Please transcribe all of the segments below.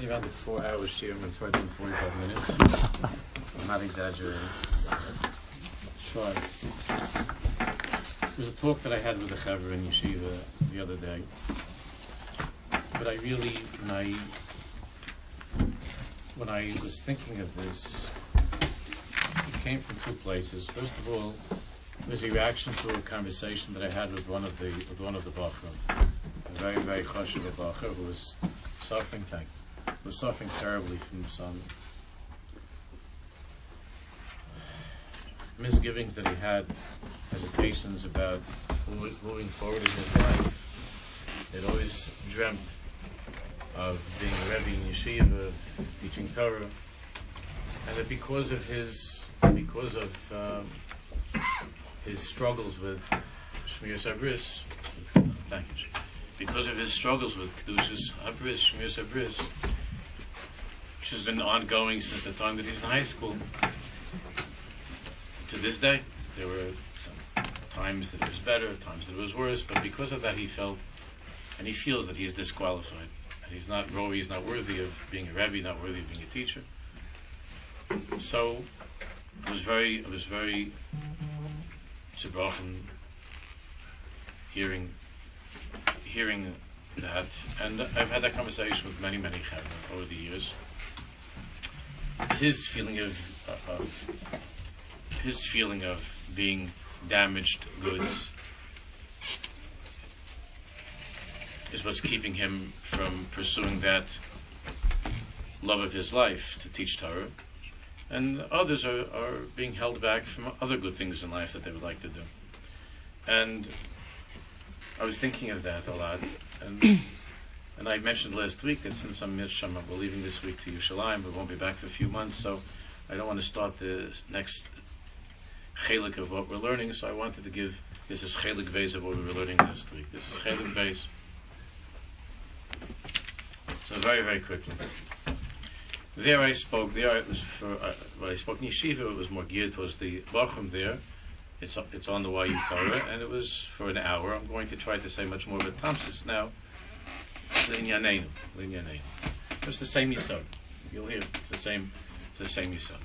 usually around the four hour shiur. I'm going to try to 45 minutes. I'm not exaggerating. Try. There's a talk that I had with a chaver in yeshiva the other day. But I really, when I, when I was thinking of this, it came from two places. First of all, was a reaction to a conversation that I had with one of the with one of the Bachram, a very very chashuv Bacher who was suffering, thank was suffering terribly from some misgivings that he had, hesitations about moving forward in his life. He'd always dreamt of being a Rebbe in yeshiva, of teaching Torah, and that because of his, because of um, his struggles with Shmir Sabris, thank you, because of his struggles with Kedushas Habris, Shmir Sabris, which has been ongoing since the time that he's in high school, to this day, there were some times that it was better, times that it was worse, but because of that he felt, and he feels that he's disqualified, and he's not he's not worthy of being a Rebbe, not worthy of being a teacher. So, it was very, it was very zerbrochen hearing, hearing that, and I've had that conversation with many, many Chavra over the years. His feeling of, of his feeling of being damaged goods is what's keeping him from pursuing that love of his life to teach Torah. And others are, are being held back from other good things in life that they would like to do. And I was thinking of that a lot. And, and I mentioned last week that since I'm Mirsham, we're leaving this week to Yerushalayim, but won't be back for a few months. So I don't want to start the next chelik of what we're learning, so I wanted to give this is chelik base of what we were learning last week. This is chelik base. So very very quickly. There I spoke. There it was for uh, when I spoke in yeshiva. It was more geared towards the bachram there. It's it's on the YU Torah, and it was for an hour. I'm going to try to say much more about Tamsis now. Linyanenu, linyanenu. It's the same yisod. You'll hear it's the same. It's the same yisod.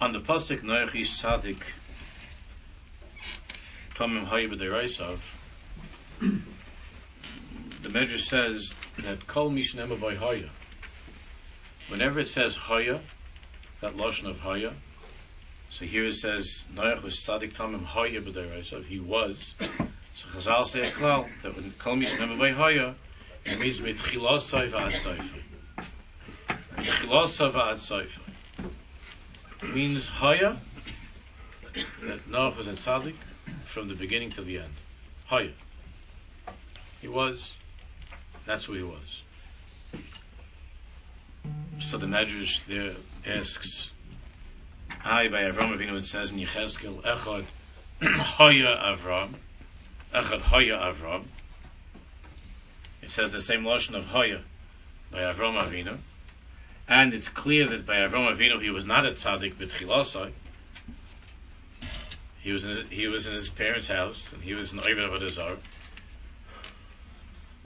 on the pasuk Noach ish tzadik Tomim Hayyah the Medrash says that Kol Mishnema by Haya. Whenever it says Haya, that lotion of Haya, so here it says Noach was tzadik Tomim Haya b'deirasav. He was. So Chazal say a klal that when Kol Mishnema by Haya, it means mit chilasai v'ad saifa. Mit chilasai v'ad saifa means higher that Noach was a tzaddik from the beginning to the end. Higher. He was. That's who he was. So the Medrash there asks, "I by Avram Avinu it says in Yechezkel Echad Hoya Avram, Echad Hoya Avram. It says the same lashon of Hoya by Avram Avinu and it's clear that by Avram Avinu he was not a tzaddik b'tchilasai. He was in his, he was in his parents' house and he was an in Oived Avodah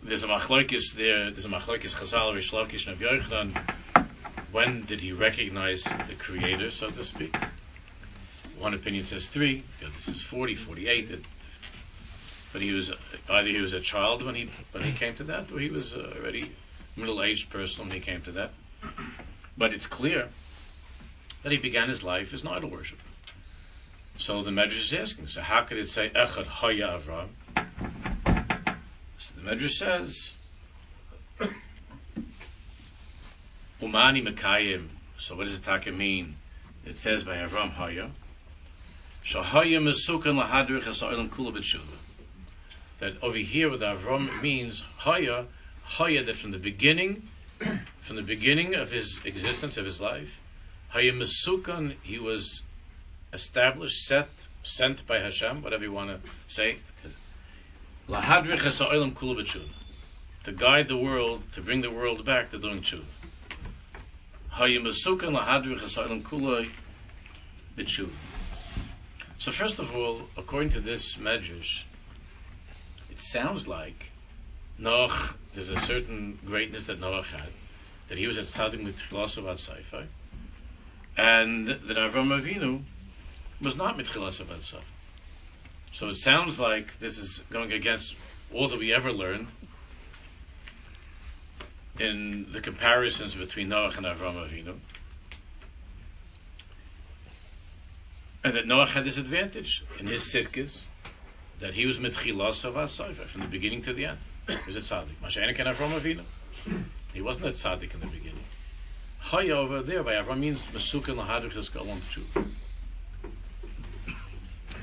There's a machlokes there. There's a machlokes Chazal Rish Lakish and Yochanan. When did he recognize the Creator, so to speak? One opinion says three. This is 40, 48. but he was either he was a child when he when he came to that, or he was already middle-aged person when he came to that. But it's clear that he began his life as an idol worship. So the Medrash is asking, so how could it say Echad Haya Avram? So the Medrash says, Umani Mekayim. So what does it taka mean? It says by Avram Haya. Shahaya Mesukan Lahadrich Hasoilam Kula That over here with Avram means Haya, Haya that from the beginning from the beginning of his existence, of his life, Hayimasukan, he was established, set, sent by Hashem, whatever you want to say, to guide the world, to bring the world back to doing tshuva. So first of all, according to this medrash, it sounds like Noach, there's a certain greatness that Noach had, that he was at Tzadik with Tchilasavat Seifai, and that Avram Avinu was not Mitchilasavat Seifai. So it sounds like this is going against all that we ever learned in the comparisons between Noach and Avram Avinu. And that Noach had this advantage in his sitkis, that he was mitchilas of from the beginning to the end. He was a tzaddik. Mashiach can Avram Avinu. He wasn't a tzaddik in the beginning. Haya over there by Avram means Mesukin Lahadrich is Galon Tshuva.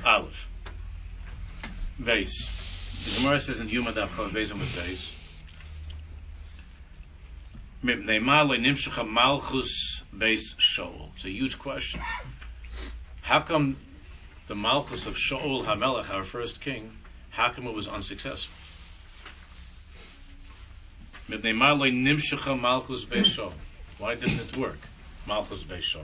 Aleph. Base. The Gemara says in Yuma Daf Chav Beis with Beis. Malchus Beis Shaul. It's a huge question. How come the Malchus of Shaul Hamelech, our first king, how come it was unsuccessful? Malchus Why didn't it work? Malchus Beis Shaul.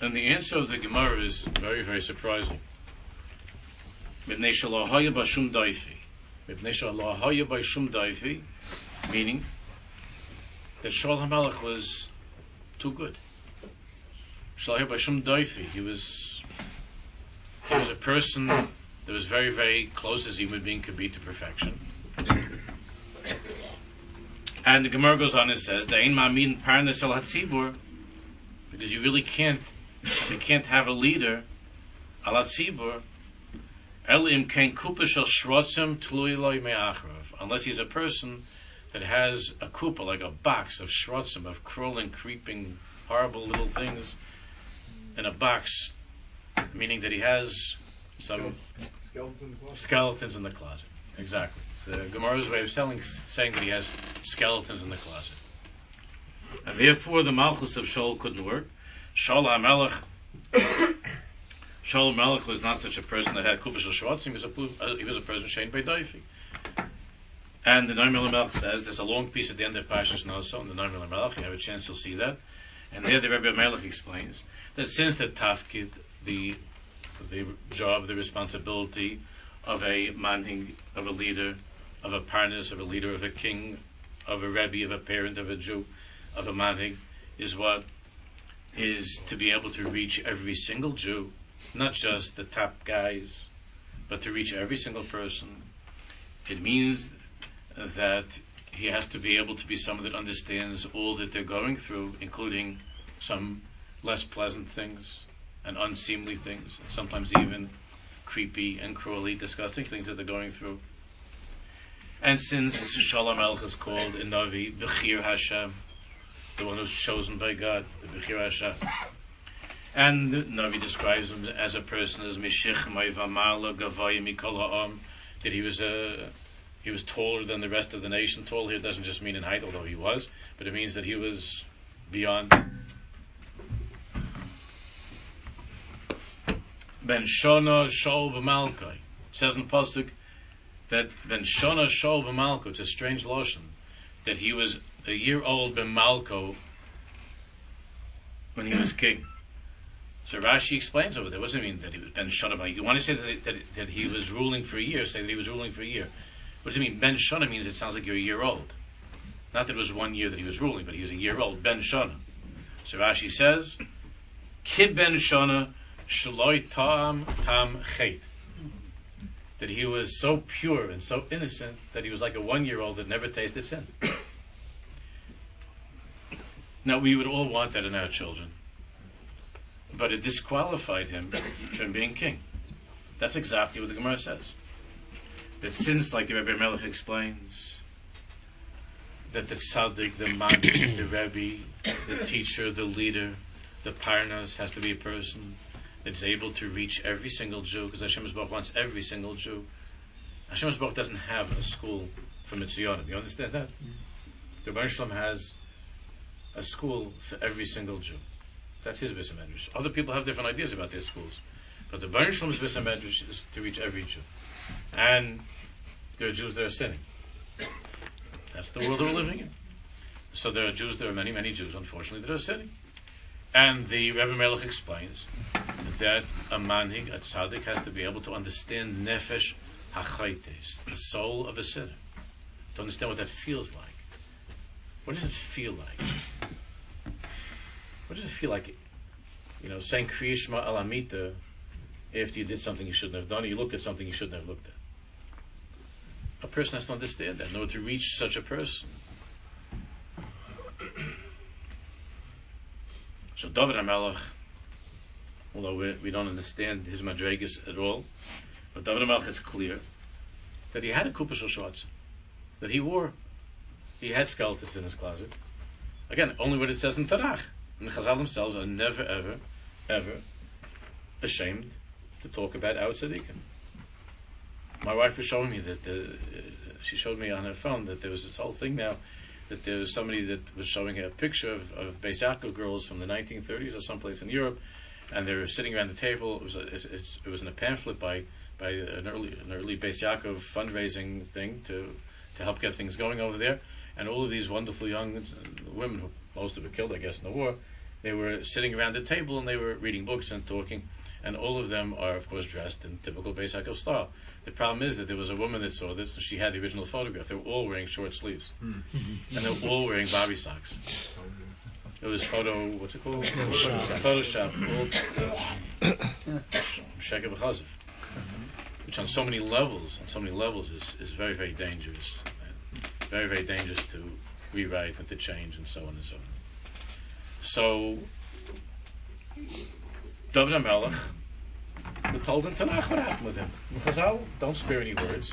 And the answer of the Gemara is very, very surprising. Meaning that Shaul HaMelech was too good. Shaul Bashum Doifi, he was he was a person that was very, very close as a human being could be to perfection. And the Gemara goes on and says, "Dain ma'min parnas el hatzibur," because you really can't, you can't have a leader al hatzibur kupa shel shrotzim tlui me'achrav, unless he's a person that has a kupa like a box of shrotzim of crawling, creeping, horrible little things in a box, meaning that he has some skeletons in the closet. Exactly the Gemara's way of selling, saying that he has skeletons in the closet. And therefore, the Malchus of Shaul couldn't work. Shaul HaMelech, Shaul HaMelech was not such a person that had Kubash Shvatz, he was a, uh, he was a person Shane. And the Noimel Melech says, there's a long piece at the end of Pashas Noso, in the Noimel Melech, you have a chance, you'll see that. And there the Rebbe Melech explains that since the Tafkid, the, the job, the responsibility of a manhing, of a leader, of a parnas, of a leader, of a king, of a rebbe, of a parent, of a Jew, of a manig, is what is to be able to reach every single Jew, not just the top guys, but to reach every single person. It means that he has to be able to be someone that understands all that they're going through, including some less pleasant things and unseemly things, sometimes even creepy and cruelly disgusting things that they're going through. And since Shaul HaMelech is called in Navi Bechir Hashem, the one who's chosen by God, the Bechir Hashem. And Navi describes him as a person as Mishich Maivamala Gavaya Mikol that he was a he was taller than the rest of the nation. Tall here doesn't just mean in height, although he was, but it means that he was beyond. Ben Shona Shol B'Malkai says in the pasuk that Ben Shona Shol b'Malko, it's a strange lotion, that he was a year old b'Malko when he was king. So Rashi explains over there. What does it mean that he was Ben Shona? You want to say that, that, that, he was ruling for a year? Say that he was ruling for a year. What does it mean? Ben Shona means it sounds like you're a year old. Not that it was one year that he was ruling, but he was a year old. Ben Shona. So Rashi says, Kid Ben Shona Shaloi Tam Tam Chet that he was so pure and so innocent that he was like a one year old that never tasted sin. now, we would all want that in our children, but it disqualified him from being king. That's exactly what the Gemara says. That since, like the Rebbe Melech explains, that the tzaddik, the man, the rebbe, the teacher, the leader, the parnas has to be a person that's able to reach every single Jew, because Hashem Baruch wants every single Jew. Hashem Baruch doesn't have a school for Mitzvah. Do you understand that? The Shalom has a school for every single Jew. That's his Medrash. Other people have different ideas about their schools. But the Baruch Shalom's Medrash is to reach every Jew. And there are Jews that are sinning. That's the world we're living in. So there are Jews, there are many, many Jews, unfortunately, that are sinning. And the Rebbe Melech explains that a manhig, a tzaddik, has to be able to understand nefesh hachaites, the soul of a sinner, to understand what that feels like. What does it feel like? What does it feel like? You know, saying Kriyishma Alamita after you did something you shouldn't have done, or you looked at something you shouldn't have looked at. A person has to understand that in order to reach such a person. So David HaMelech, although we, we don't understand his madrigas at all, but David HaMelech is clear that he had a kupa shorts that he wore. He had skeletons in his closet. Again, only what it says in Tanakh. And the Chazal themselves are never, ever, ever ashamed to talk about our tzaddikim. My wife was showing me that the, she showed me on her phone that there was this whole thing now that there was somebody that was showing a picture of, of girls from the 1930s or someplace in Europe, and they were sitting around the table. It was a, it, it was in a pamphlet by by an early an early Beis Yaakov fundraising thing to to help get things going over there. And all of these wonderful young women, who most of them killed, I guess, in the war, they were sitting around the table and they were reading books and talking. And all of them are, of course, dressed in typical Beis Yaakov style. The problem is that there was a woman that saw this, and she had the original photograph. They were all wearing short sleeves, hmm. and they were all wearing bobby socks. It was photo, what's it called? Photoshop. Photoshop. Sheker Which on so many levels, on so many levels, is, is very, very dangerous. Very, very dangerous to rewrite and to change and so on and so on. So, David we told him Tanakh what happened with him. Chazal don't spare any words.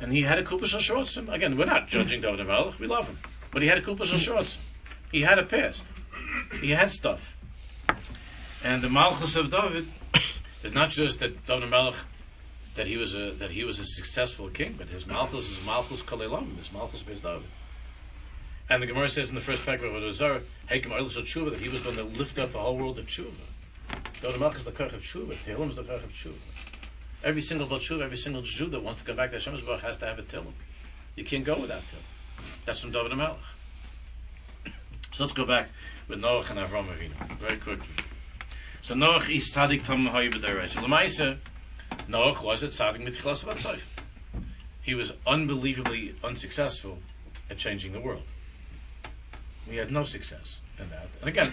And he had a kupa shel shorts. Again, we're not judging David HaMelech. We love him. But he had a kupa shel shorts. He had a past. He had stuff. And the Malchus of David is not just that David HaMelech that he was a that he was a successful king, but his Malchus is Malchus Kalelam, his Malchus based David. And the Gemara says in the first paragraph of the Zohar, Hekim Eilish Tshuva, that he was going to lift up the whole world of Tshuva. David HaMelech is the Koch of Tshuva. Tehillim is the Koch of Tshuva. Every single Batshuva, every single Jew that wants to come back to Hashem's Baruch has to have a Tehillim. You can't go without Tehillim. That's from David HaMelech. So let's go back with Noach and Avram Avinu very quickly. So Noach is tzaddik tam hayu b'dayresh. Lamaisa, Noach was a tzaddik mitchilas v'atzaif. He was unbelievably unsuccessful at changing the world. He had no success in that. And again,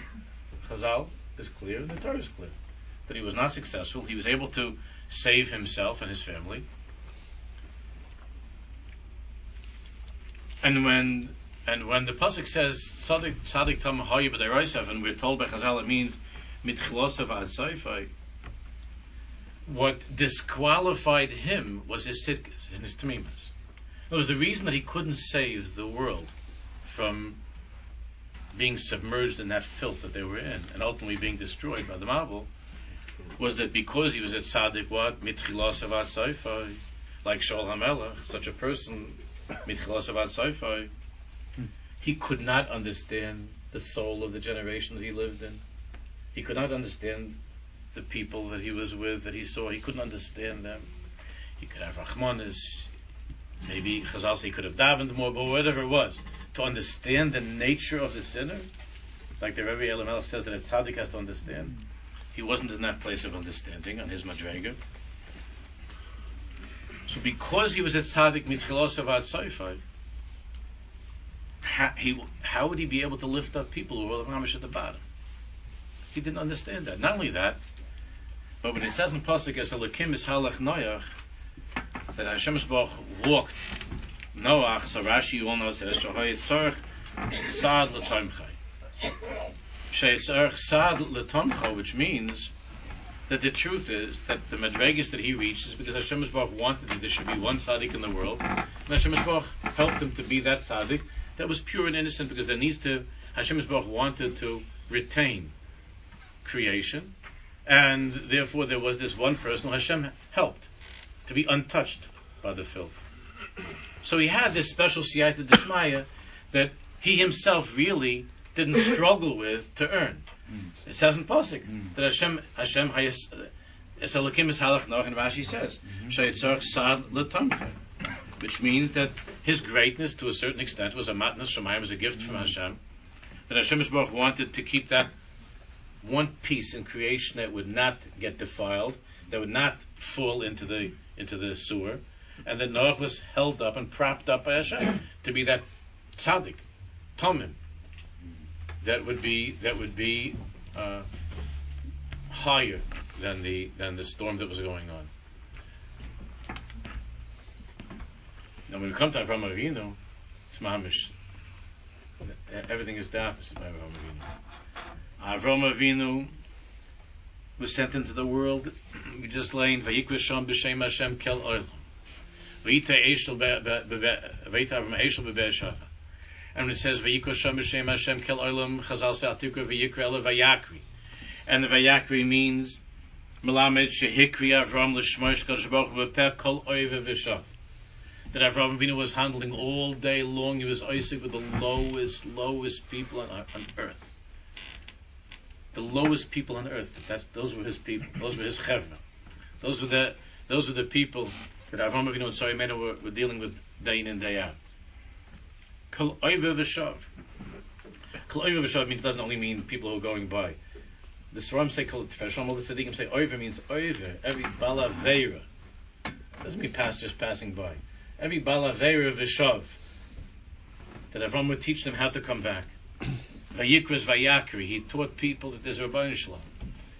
Chazal is clear, the Torah is clear, that he was not successful. He was able to save himself and his family. And when and when the pasuk says Sadik Sadik Tam B'Deirosav, and we're told by Chazal it means Mitchilosav Ad Saifai. What disqualified him was his sidkas and his tamimas. It was the reason that he couldn't save the world from being submerged in that filth that they were in and ultimately being destroyed by the Mabul was that because he was at Tzaddik, what? Mitchilas Avad Saifai, like Shaul HaMelech, such a person, Mitchilas Avad Saifai, he could not understand the soul of the generation that he lived in. He could not understand the people that he was with, that he saw. He couldn't understand them. He could have Rahmanis. Maybe Chazal he could have davened more, but whatever it was, to understand the nature of the sinner, like the Rebbe Elimelech says that a tzaddik has to understand. He wasn't in that place of understanding on his madrega. So because he was a tzaddik mitchilos avad soifai, how, he, how would he be able to lift up people who were mamish at the bottom? He didn't understand that. Not only that, but when it says in Pasuk as Elokim is halach that Hashem Baruch walked Noach, so Rashi all knows says Shahoy Tzorch Sad L'Tomchai. Shay Tzorch Sad L'Tomcha, which means that the truth is that the Madregas that he reached is because Hashem Baruch wanted that there should be one tzaddik in the world, and Hashem Baruch helped him to be that tzaddik that was pure and innocent because there needs to Hashem Baruch wanted to retain creation, and therefore there was this one person who Hashem helped to be untouched by the filth. So he had this special siyata d'shmaya that he himself really didn't struggle with to earn. Mm. It says in Pasuk mm. that Hashem Hashem hayas is halach noch, and Rashi says Shayitzarch sad letamcha, which means that his greatness, to a certain extent, was a matnas shemayim, was a gift from Hashem. That Hashem wanted to keep that one piece in creation that would not get defiled, that would not fall into the into the sewer, and that Noach was held up and propped up by Hashem to be that tzaddik, tomim. That would be that would be uh, higher than the than the storm that was going on. Now, when we come to Avram Avinu, it's mamish. Everything is the opposite by Avram Avinu. Avram Avinu was sent into the world. We just laying Vayikra Sham b'Shem Hashem Kel Olam. And it says. And the Vayakri means Melamed Shehikri Avram L'Shmosh Kol Shabach V'Peh Kol Oive V'Shav that Avraham Avinu was handling all day long. He was Isaac with the lowest, lowest people on, on earth. The lowest people on earth. That's those were his people. Those were his chevra. Those were the those were the people that Avraham Avinu and Sarah were, were dealing with day in and day out. Kol oive v'shav. Kol oive v'shav means it doesn't only mean people who are going by. The Swarm say kol tefesham. All the tzaddikim say oive means oive. Every bala veira. Doesn't mean pass just passing by every balavera v'shav, that Avram would teach them how to come back. Vayikras Vayakri, he taught people that there's a Rabban Shalom.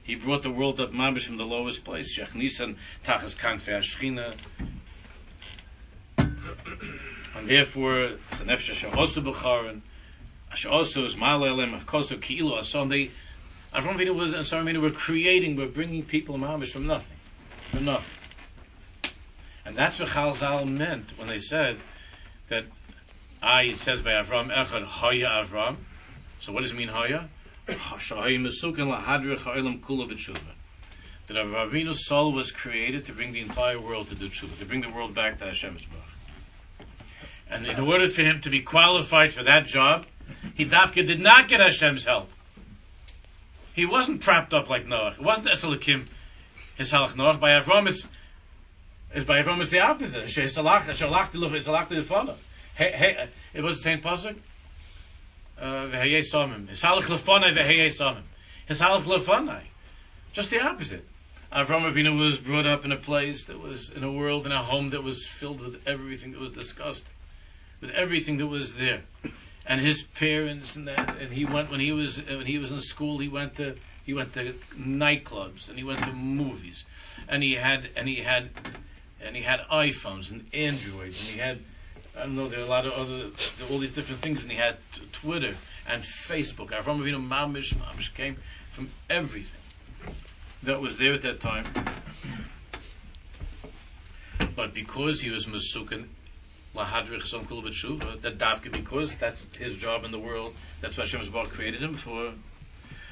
He brought the world up mamish from the lowest place. Shech Nisan Tachas Kanfe Ashchina. And therefore, it's an Efsha also B'charan. Asher also is Ma'alelem, Koso Ki'ilu Asom. They, Avram Avinu was, and Sarah were creating, were bringing people mamish from nothing. From nothing. And that's what Chazal meant when they said that I, it says by Avram Echad, Haya Avram. So what does it mean, Haya? That Avinu's soul was created to bring the entire world to do tshuva, to bring the world back to Hashem's Baruch. And in order for him to be qualified for that job, he did not get Hashem's help. He wasn't propped up like Noah. It wasn't Esalakim, his halach Noah. By Avram, it's is by Avram is the opposite. It was the same pasuk. Uh, his. His halach lefanai. Just the opposite. Avram Avinu was brought up in a place that was in a world in a home that was filled with everything that was discussed, with everything that was there, and his parents and that. And he went when he was uh, when he was in school. He went to he went to nightclubs and he went to movies, and he had and he had and he had iPhones and Androids, and he had I don't know there are a lot of other all these different things, and he had Twitter and Facebook. Avram Avinu Mamish Mamish came from everything that was there at that time. But because he was Masukin, Lahadrich Son Kul that Davka, because that's his job in the world, that's what Hashem Baruch created him for.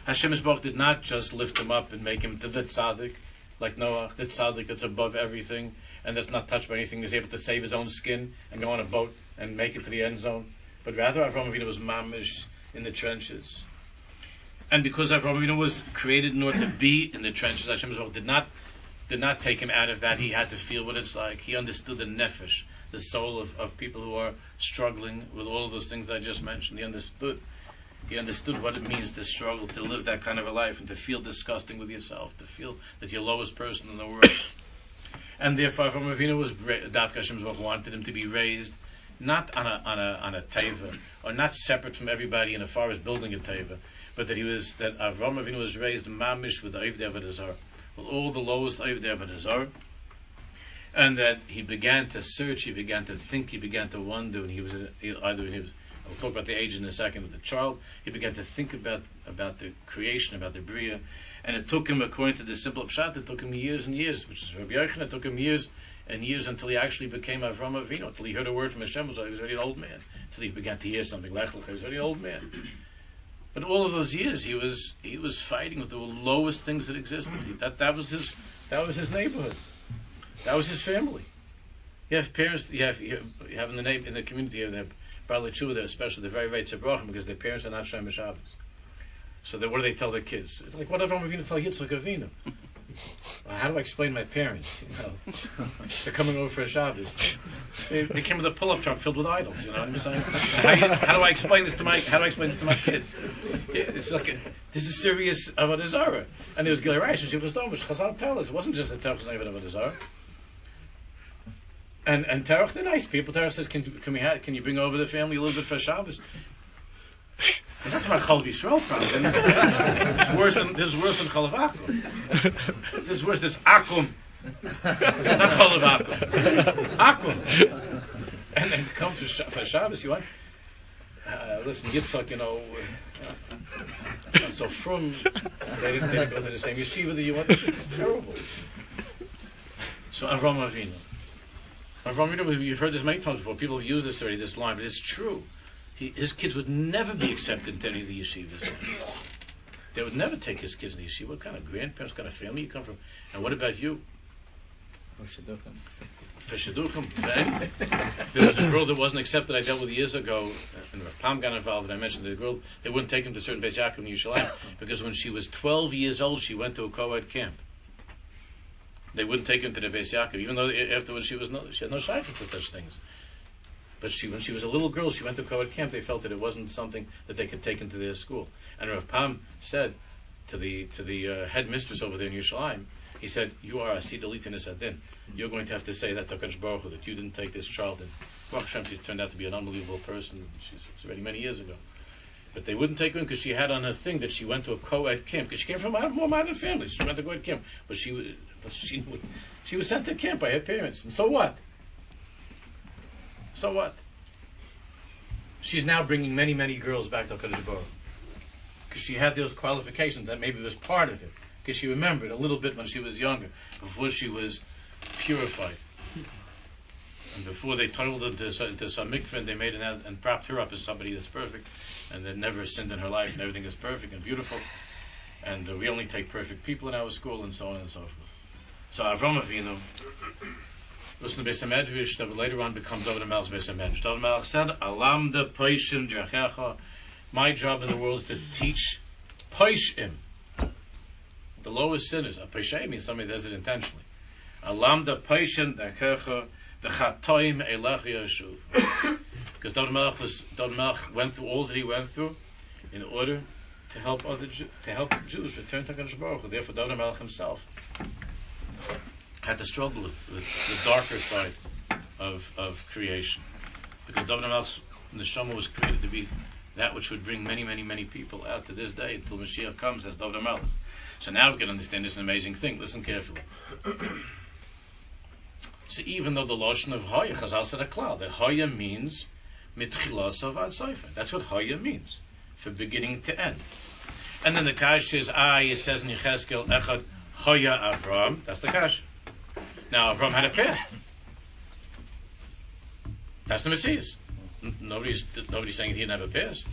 Hashem Baruch did not just lift him up and make him the tzaddik, like Noah, the tzaddik that's above everything, and that's not touched by anything, is able to save his own skin and go on a boat and make it to the end zone. But rather, Avram Avinu was mamish in the trenches. And because Avram Avinu was created in order to be in the trenches, Hashem did not did not take him out of that. He had to feel what it's like. He understood the nefesh, the soul of, of people who are struggling with all of those things I just mentioned. He understood. He understood what it means to struggle, to live that kind of a life, and to feel disgusting with yourself, to feel that you're the lowest person in the world and therefore from Avinu was Daf Hashem's wanted him to be raised not on a on a on a teva or not separate from everybody in a forest building a teva, but that he was that uh, Avram Avinu was raised mamish with the Eiv with all the lowest Eiv and that he began to search, he began to think, he began to wonder, and he was either he was. I'll talk about the age in a second with the child. He began to think about about the creation, about the bria, and it took him, according to the simple pshat, it took him years and years, which is Rabbi Yochanan, it took him years and years until he actually became Avram Avinu, until he heard a word from Hashem, he was already an old man, until he began to hear something, Lech Lech, he was already an old man. But all of those years, he was he was fighting with the lowest things that existed. That that was his that was his neighborhood. That was his family. You have parents. You have you have, in the in the community. You have Bali Tshuva, especially the very very tzibrochim, because their parents are not Shem Shabbos. So what do they tell their kids? It's like, what Avram Avinu tell Yitzchak Avinu? how do I explain my parents? You know, they're coming over for a Shabbos. They, they came with a pull-up truck filled with idols. You know what I'm saying? How, how, do I explain this to my How do I explain this to my kids? It's like a, this is serious avodah zarah. And there was Gilei and she was Domish. Chazal tell us it wasn't just the Terach of avodah zarah. And and Terach, they're nice people. Terach says, "Can can we have, can you bring over the family a little bit for Shabbos?" And that's my Chalav Yisrael problem. it's worse than this is worse than Chalav Akum. This is worse. This Akum, not Chalav Akum. Akum. And then come to for Shabbos, you want. Uh, listen, Yitzchak, you know, uh, so from they didn't, they didn't go to the same yeshiva that you want. This is terrible. So Avram Avinu. Avram Avinu, you've heard this many times before. People have used this already, this line, but it's true he, his kids would never be accepted into any of the yeshivas. They would never take his kids to the yeshiva. What kind of grandparents, what kind of family you come from? And what about you? For shidduchim, for anything. There was a girl that wasn't accepted. I dealt with years ago, uh, and Pam got involved, and I mentioned the girl. They wouldn't take him to certain Beis Yaakov in Yerushalayim because when she was 12 years old, she went to a co-ed camp. They wouldn't take him to the Beis Yaakov, even though afterwards she was no, she had no shaykhs for such things. But she, when she was a little girl, she went to co-ed camp. They felt that it wasn't something that they could take into their school. And Rav Pam said to the to the uh, headmistress over there in Yerushalayim, he said, "You are a sidalit in adin. You're going to have to say that to Kadosh Baruch that you didn't take this child." And Baruch Hashem, she turned out to be an unbelievable person. She's already many years ago. But they wouldn't take her in because she had on her thing that she went to a co-ed camp because she came from a more modern family. She went to co-ed camp, but she but she she was sent to camp by her parents. And so what? So what? She's now bringing many, many girls back to Baruch because she had those qualifications that maybe was part of it because she remembered a little bit when she was younger before she was purified. And before they told her to, to some mikveh, and they made out and propped her up as somebody that's perfect, and that never sinned in her life, and everything is perfect and beautiful. And uh, we only take perfect people in our school, and so on and so forth. So Avram Avinu Listen to Beis HaMedrash that later on becomes David HaMelech's Beis HaMedrash. David HaMelech said, Alam de Poishim Drachecha. My job in the world is to teach Poishim. The lowest sinners. A Poishim means somebody does it intentionally. Alam de Poishim Drachecha. The Chatoim Elech Yeshuv. Because David HaMelech was, David HaMelech went through all that he went through in order to help other to help Jews return to Hakadosh Baruch. Therefore, David HaMelech himself had to struggle with, the darker side of, of creation. Because David Melch's neshama was created to be that which would bring many, many, many people out to this day until Mashiach comes as David Melch. So now we can understand this amazing thing. Listen carefully. so even though the lotion of Hoya, Chazal said a cloud, that Hoya means mitchilas of ad That's what Hoya means, for beginning to end. And then the kash is, ah, it says in Yecheskel, Echad Hoya Avram. That's the kash. Now, Avram had a past. That's the Matthias. Nobody's, nobody's saying he didn't have a past.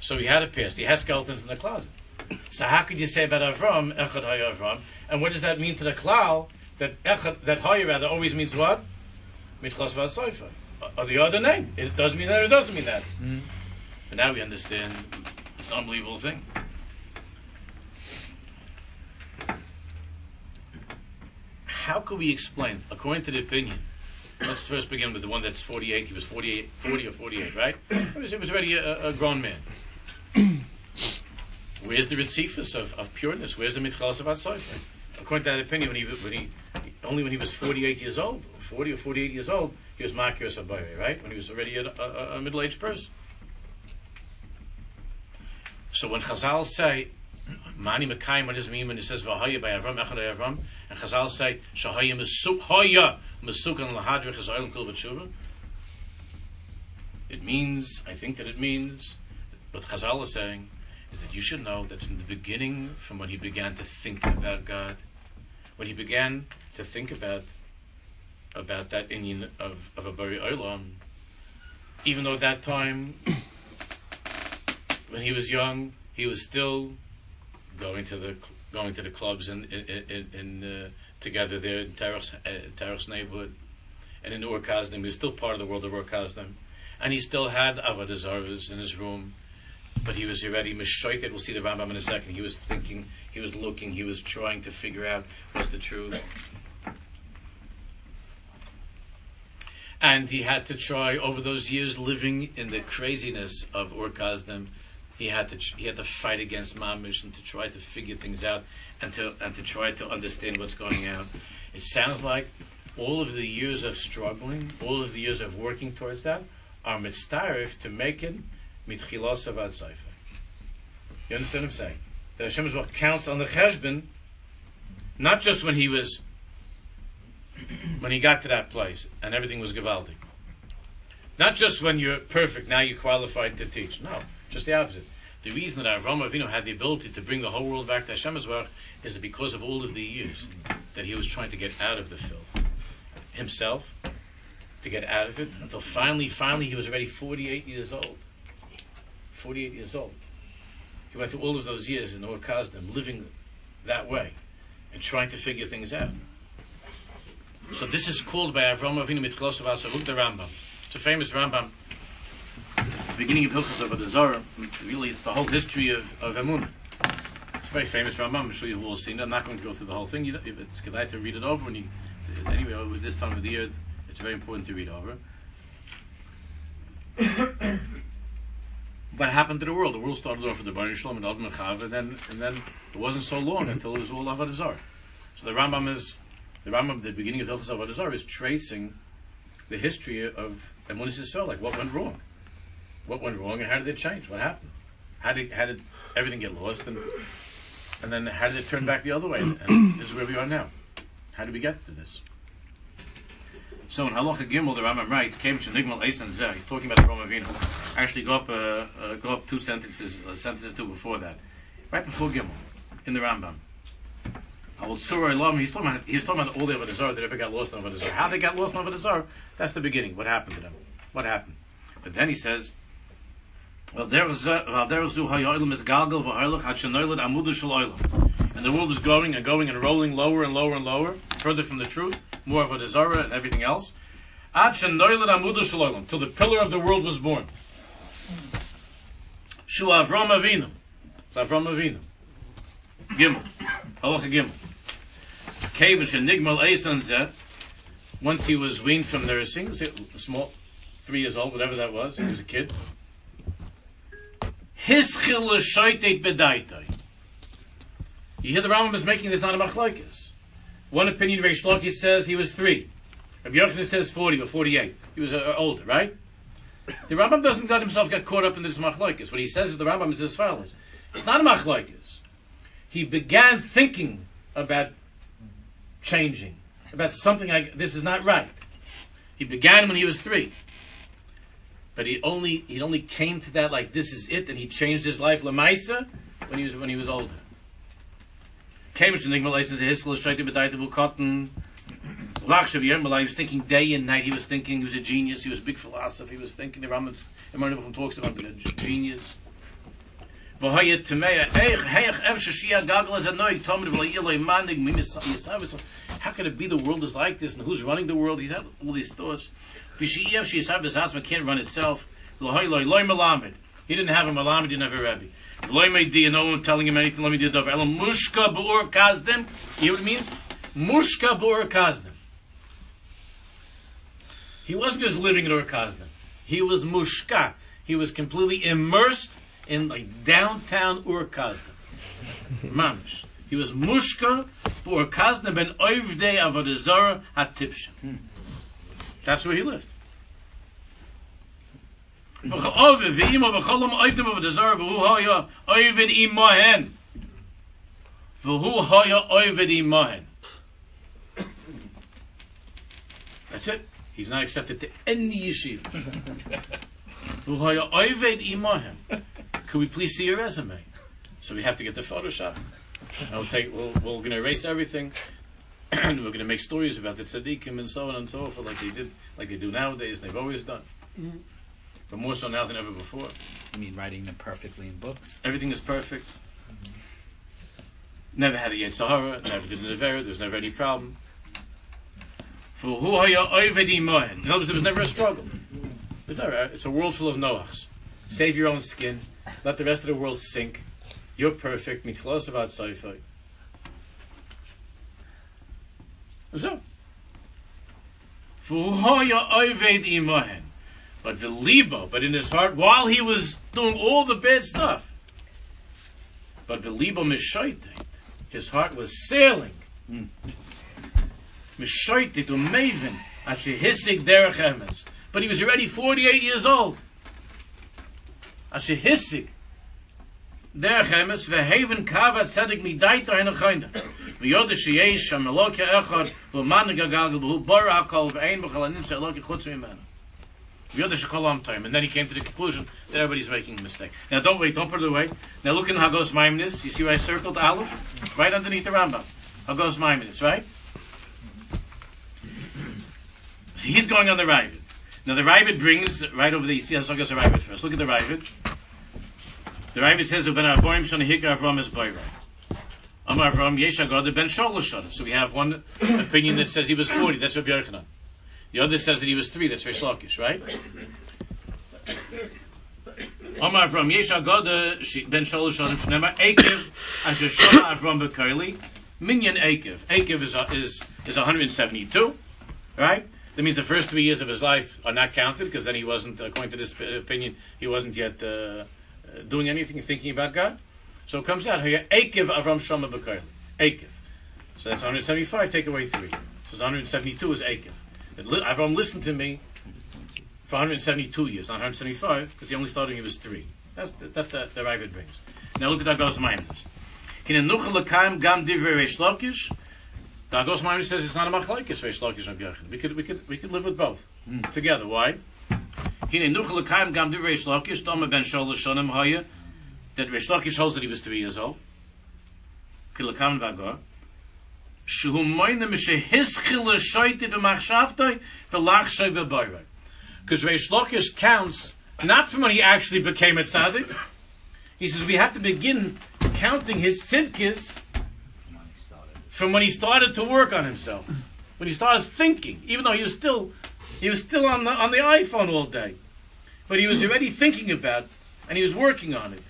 So he had a past. He has skeletons in the closet. So how could you say about Avram, Echad Haya Avram? And what does that mean to the klal? That Echad, that Haya rather always means what? Mitchlas Vad Or the other name. It doesn't mean that or it doesn't mean that. Mm-hmm. But now we understand this unbelievable thing. How could we explain, according to the opinion, let's first begin with the one that's 48, he was 48, 40 or 48, right? He was, was already a, a, uh, uh, grown man. Where's the Ritzifus of, of pureness? Where's the Mitchalas of Atzoifer? According to that opinion, when he, when he, only when he was 48 years old, 40 or 48 years old, he was Makios Abayre, right? When he was already a, a, a middle-aged person. So when Chazal say, Mani Mekayim, what does it mean when it says Vahaya by Avram, Echad Avram? And Chazal say, Shahaya Mesuk, Mesukan Lahadrich Israel Kul B'tshuva. It means, I think that it means, what Chazal is saying is that you should know that from the beginning, from when he began to think about God, when he began to think about about that Indian of, of a Bari Olam, even though at that time, when he was young, he was still going to the going to the clubs in in, in uh, together there in Terech's, uh, neighborhood, and in Ur Kasdim. He was still part of the world of Ur Kasdim, and he still had Avodah in his room, but he was already mishoiket. We'll see the Rambam in a second. He was thinking, he was looking, he was trying to figure out what's the truth. And he had to try over those years living in the craziness of Ur Kasdim. He had to he had to fight against Mamish and to try to figure things out and to and to try to understand what's going on. It sounds like all of the years of struggling, all of the years of working towards that, are mitzaref to make it mitchilos avad seifer. You understand what I'm saying? That Hashem is what counts on the cheshbon, not just when he was when he got to that place and everything was gewaldig. Not just when you're perfect, now you're qualified to teach. No, just the opposite. The reason that Avram Avinu had the ability to bring the whole world back to Hashem's work is because of all of the years that he was trying to get out of the filth himself, to get out of it, until finally, finally he was already 48 years old. 48 years old. He went through all of those years in Ur Kasdim, living that way, and trying to figure things out. So this is called by Avram Avinu Mitklosav Asaruk the Rambam. It's a famous Rambam. The beginning of Hilchos of Adazara, really it's the whole history of, of Emunah. It's very famous Rambam, I'm sure you've all seen it. I'm not going to go through the whole thing. You know, it's good to read it over when you, anyway, it was this time of the year, it's very important to read over. what happened to the world? The world started off with the Baruch Shalom and Adam and and then, and then it wasn't so long until it was all Avodah. So the Rambam is the Rambam, the beginning of Hilchos Avodah is tracing the history of Emunis Yisrael, like what went wrong, what went wrong, and how did it change? What happened? How did how did everything get lost, and and then how did it turn back the other way? And this is where we are now. How did we get to this? So in Halacha Gimel, the Rambam writes, "Came Shenigmal Eisan Zeh." He's talking about the Avinu. Actually, go up, uh, uh, go up two sentences, uh, sentences two before that, right before Gimel, in the Rambam. He's talking about he's talking about all the Avodah that ever got lost in Avodah. How they got lost in Avodah? That's the beginning. What happened to them? What happened? But then he says, Uh, and the world was going and going and rolling lower and lower and lower, further from the truth, more of a desire and everything else. Till the pillar of the world was born. Shu Avram Avinu, Avram Avinu. Gimel, Halacha Gimel. Kavish and Nigmal Eisan once he was weaned from nursing, small, three years old, whatever that was, he was a kid. Hischil l'shoitet bedaitai. You hear the Rambam is making this not a machlokes. One opinion, of Reish Lakish says he was three. Rabbi Yochanan says 40 or 48. He was uh, older, right? The Rambam doesn't let himself get caught up in this machlokes. What he says is the Rambam is as follows. It's not a machlokes. He began thinking about changing, about something like this is not right. He began when he was three. But he only he only came to that like this is it, and he changed his life lemaisa when he was when he was older. He was thinking day and night, he was thinking, he was a genius, he was a big philosopher, he was thinking, the Rambam, Imam talks about the genius. How can it be the world is like this, and who's running the world? He's had all these thoughts. Itself. He didn't have a Malamed, he didn't have a Rebbe. Loi Meidi, no one telling him anything, let me do the Elam Mushka B'ur Kasdim. You know what it means? Mushka B'ur Kasdim. He wasn't just living in Ur Kasdim. He was mushka. He was completely immersed in like downtown Ur Kasdim. Mamish. He was mushka Ur Kasdim ben Oivdei Avodah at Tipshin. Hmm. That's where he lived. That's it. He's not accepted to any yeshiva. Could we please see your resume? So we have to get the Photoshop. I'll take. We'll, we're going to erase everything and we're going to make stories about the tzaddikim and so on and so forth, like they did, like they do nowadays. And they've always done, Mm-hmm. but more so now than ever before. You mean writing them perfectly in books? Everything is perfect. Never had a Yetzer Sahara, never did an Avera, there's never any problem. For who are your Oivedi Mohen? In other words, there was never a struggle. It's a world full of Noachs. Save your own skin. Let the rest of the world sink. You're perfect. Mitchilos about sci-fi. So. V'hoya oived imahen. But the libo, but in his heart, while he was doing all the bad stuff, but the libo mishaite, his heart was sailing. Hmm. Mishaite to maven, ashe hissig derech emes. But he was already 48 years old. Ashe hissig derech emes, veheven kavat tzedek midaita hena chayna. ויודע שיש שם אלוקי אחד ומן גגל והוא בור הכל ואין בכלל נמצא אלוקי חוץ ממנו. ויודע שכל עם time. And then he came to the conclusion that everybody's making a mistake. Now don't wait, don't put it away. Now look in Hagos Maimonides. You see where I circled Aleph? Right underneath the Rambam. Hagos Maimonides, right? So he's going on the Ravid. Now the Ravid brings, right over there, you see, let's look at the Ravid first. Look at the Ravid. The Ravid says, "Uben Arboim Shana Hikar Avram is Boyra." So we have one opinion that says he was 40, that's Rabbi Yochanan. The other says that he was 3, that's Reish Lakish, right? Amar Avram Yesh Agad Ben Shonim Shnema Ekev Asher Avram Bekarli Minyan Ekev. Ekev is, is, is 172, right? That means the first three years of his life are not counted because then he wasn't, according to this opinion, he wasn't yet uh, doing anything, thinking about God. So it comes out here, Akiv Avram Shoma B'Koil. Akiv. So that's 175, take away 3. So 172 is Akiv. Avram listened to me for 172 years, not 175, because he only started when he was 3. That's the, that's the, the Ravid brings. Now look at Agos Maimonides. In a Nuchel Lekayim Gam Divrei Reish Lakish, the Maimonides says it's not a Machlaikis Reish Lakish and Rabbi We could, we could, we could live with both mm. together. Why? Hine Nuchel Lekayim Gam Divrei Reish Lakish, Doma Ben Shol Shonim Haya, that Reish Lakish holds that he was three years old. Kilakam Vagor. Because Reish Lakish counts not from when he actually became a tzaddik. He says we have to begin counting his tzidkis from when he started to work on himself, when he started thinking, even though he was still he was still on the on the iPhone all day, but he was already thinking about and he was working on it.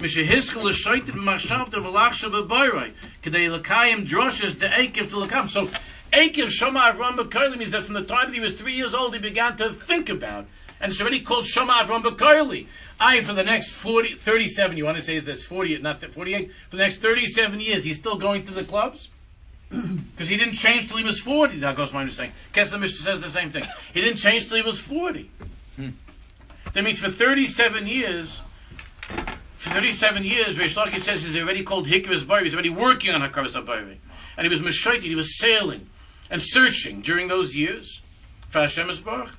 Mishehiskel is shoited machshavta v'lachsha b'boyroi kedei lekayim droshes de ekiv to lekam. So ekiv shoma avram b'koili means that from the time that he was three years old he began to think about, and it's already called shoma avram b'koili. I for the next 40, 37, you want to say that's 40, not 48, for the next 37 years he's still going to the clubs? Because he didn't change till he was 40, that goes my saying. Kessler Mishnah says the same thing. He didn't change till he was 40. Hmm. That means for 37 years, 37 years, Reish Lakish says he's already called Hikvas Bari. He's already working on Hakaras Bari. And he was Meshaiti, he was sailing and searching during those years for Hashem Baruch.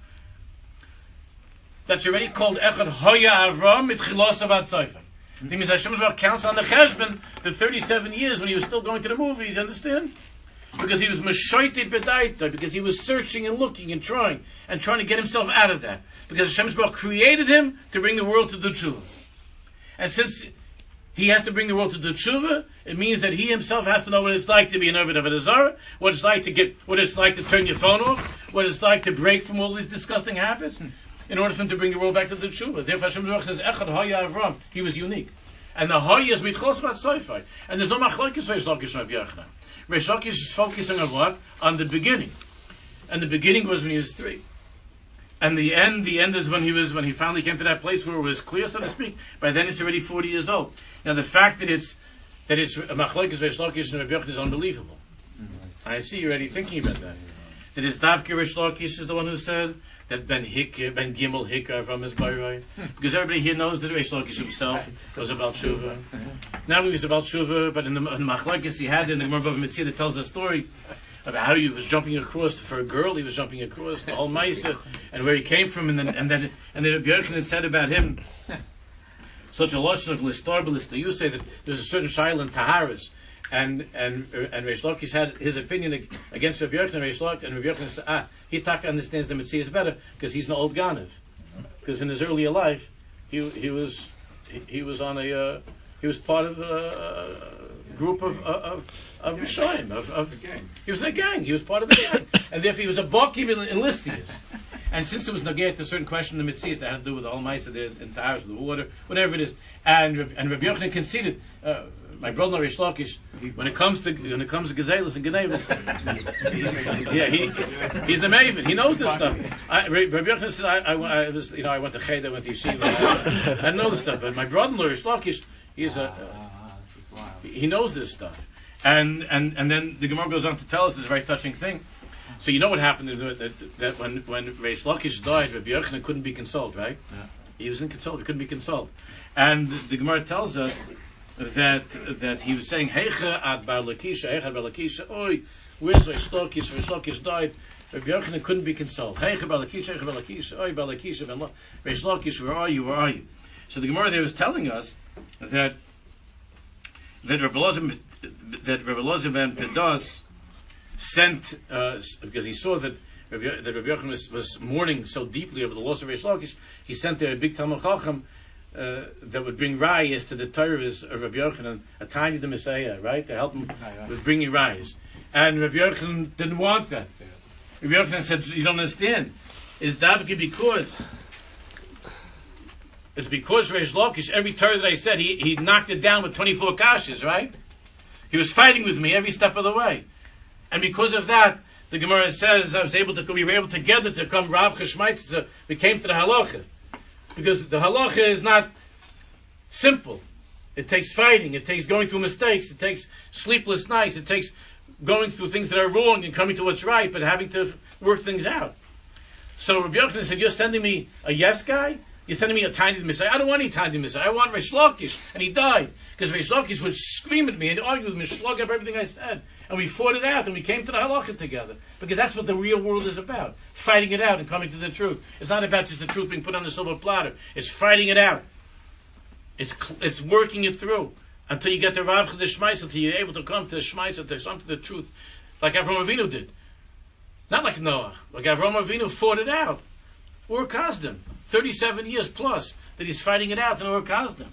That's already called Echad Hoya Avram mit Chilos Avat Seifer. That means Hashem Baruch counts on the Cheshbon the 37 years when he was still going to the movies, understand? Because he was Meshaiti Bedaita, because he was searching and looking and trying, and trying to get himself out of that. Because Hashem Baruch created him to bring the world to the Tshuva. And since he has to bring the world to the tshuva, it means that he himself has to know what it's like to be an Ovid of a Azara, what it's like to get, what it's like to turn your phone off, what it's like to break from all these disgusting habits, in order for him to bring the world back to the tshuva. Therefore Hashem Baruch says, Echad Haya Avram. He was unique. And the Haya is mitchos Soifai. And there's no machlokes Reish Lakish Rav Lakish is focusing on what? On the beginning. And the beginning was when he was three. And the end, the end is when he was when he finally came to that place where it was clear, so to speak. By then, it's already forty years old. Now, the fact that it's that it's a machlokes Reish and is unbelievable. I see you're already thinking about that. That is Davke Reish is the one who said that Ben Hik uh, Ben Gimel Hikar from his Bayroi. Because everybody here knows that Reish himself was about Shuva. Not only was about Shuva, but in the, the he had in the Gemara Mitzvah that tells the story about how he was jumping across for a girl. He was jumping across the whole Maisa and where he came from, and then and then and then Björkman said about him such a lashon of listar You say that there's a certain shaila in Taharas. And and and Reish Lakish had his opinion against Rabbi Yochanan. Reish Lakish and Rabbi Yochanan said, ah, he taka understands the Mitzvah better because he's an old Ganav. Because in his earlier life, he he was he, he was on a uh, he was part of a, a group of of of Rishayim, of, of the gang. he was in a gang. He was part of the gang, and therefore he was a barkeep in, in Listias. And since it was negate to a certain question in the mitzvahs that had to do with the whole mice of the entire of the water, whatever it is, and and Rabbi Yochanan conceded. Uh, my brother Reish Lakish, when it comes to when it comes to gazelas and genevis, yeah, he he's the maven. He knows this stuff. I, Rabbi Yochanan said, I, I, I was, you know, I went to Cheder, I went to Yeshiva. I, I know this stuff, but my brother Reish Lakish, he's a this is he knows this stuff. And and and then the Gemara goes on to tell us this very touching thing. So you know what happened that, that, that when when Reish Lakish died, Rabbi Yochanan couldn't be consoled, right? Yeah. He was inconsolable. He couldn't be consoled. And the Gemara tells us that that he was saying, "Heicha ad bar Lakisha, heicha ad bar Lakisha, oi, where's Reish Lakish? Reish Lakish died." Rabbi Yochanan couldn't be consoled. Heicha bar Lakisha, heicha bar Lakisha, oi, bar Lakisha, Reish Lakish, where are you? Where are you? So the Gemara there was telling us that that Rabbi Elazar, that Rabbi Elazar ben Pedas sent uh, because he saw that Rabbi, that Rabbi Yochanan was, was mourning so deeply over the loss of Reish Lakish, he sent there a big Talmud Chacham uh, that would bring rayas to the Torah of Rabbi Yochanan, a tiny the Messiah, right, to help him with bringing rayas. And Rabbi Yochanan didn't want that. Rabbi Yochanan said, "You don't understand. Is that because?" It's because Reish Lakish, every Torah that I said, he, he knocked it down with 24 kashas, right? He was fighting with me every step of the way. And because of that, the Gemara says I was able to we were able together to come Rav Cheshmaitz. We came to the halacha because the halacha is not simple. It takes fighting. It takes going through mistakes. It takes sleepless nights. It takes going through things that are wrong and coming to what's right, but having to work things out. So Rabbi Yochanan said, "You're sending me a yes guy. You're sending me a tiny Messiah. I don't want any tiny Messiah. I want Reish Lakish." And he died because Reish Lakish would scream at me and argue with me, and slug up everything I said. And we fought it out, and we came to the halacha together because that's what the real world is about: fighting it out and coming to the truth. It's not about just the truth being put on the silver platter. It's fighting it out. It's it's working it through until you get to Rav the Shmais, until you're able to come to the Shmais, to come to the truth, like Avram Avinu did. Not like Noah, like Avram Avinu fought it out. Ur Kasdim, 37 years plus that he's fighting it out in Ur Kasdim.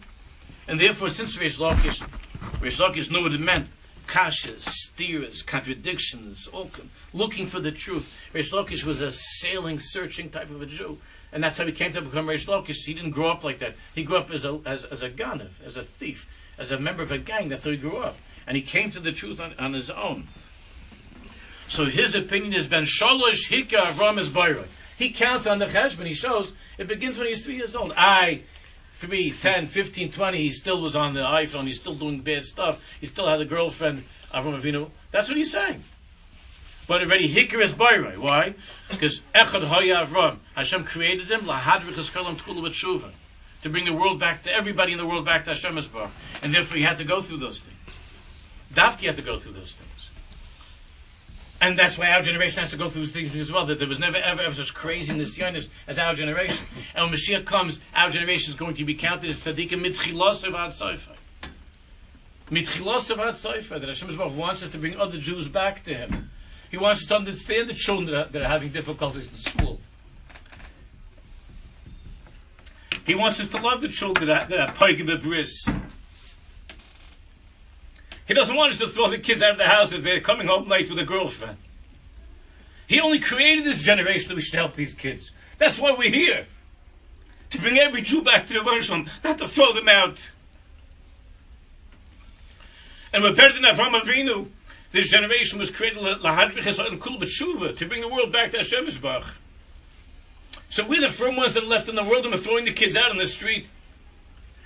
And therefore, since Reish Lakish, Reish Lakish knew what it meant, kashas, steers, contradictions, all, looking for the truth. Reish Lakish was a sailing, searching type of a Jew. And that's how he came to become Reish Lakish. He didn't grow up like that. He grew up as a, as, as a ganav, as a thief, as a member of a gang. That's how he grew up. And he came to the truth on, on his own. So his opinion has been Shalosh Hika Avram is. He counts on the cheshbon. He shows it begins when he's three years old. I, 3, 10, 15, 20, he still was on the iPhone. He's still doing bad stuff. He still had a girlfriend, Avram Avinu. That's what he's saying. But already Hikar is Bayroi. Why? Because Echad Hoya Avram. Hashem created him, Lahadrich Eskolam Tkulu B'tshuva. To bring the world back to everybody in the world back to Hashem Esbar. And therefore he had to go through those things. Dafki had to go through those things. And that's why our generation has to go through these things as well. That there was never ever, ever such craziness Zionis as our generation. And when Mashiach comes, our generation is going to be counted as tzaddikim mitchilosav ad soifa. Mitchilosav ad soifa. That Hashem wants us to bring other Jews back to Him. He wants us to understand the children that are, that are having difficulties in school. He wants us to love the children that are, that are. He doesn't want us to throw the kids out of the house if they're coming home late with a girlfriend. He only created this generation that we should help these kids. That's why we're here. To bring every Jew back to the Jerusalem, not to throw them out. And we're better than Avram Avinu. This generation was created and to bring the world back to Hashem Yisbach. So we're the firm ones that are left in the world and we're throwing the kids out on the street.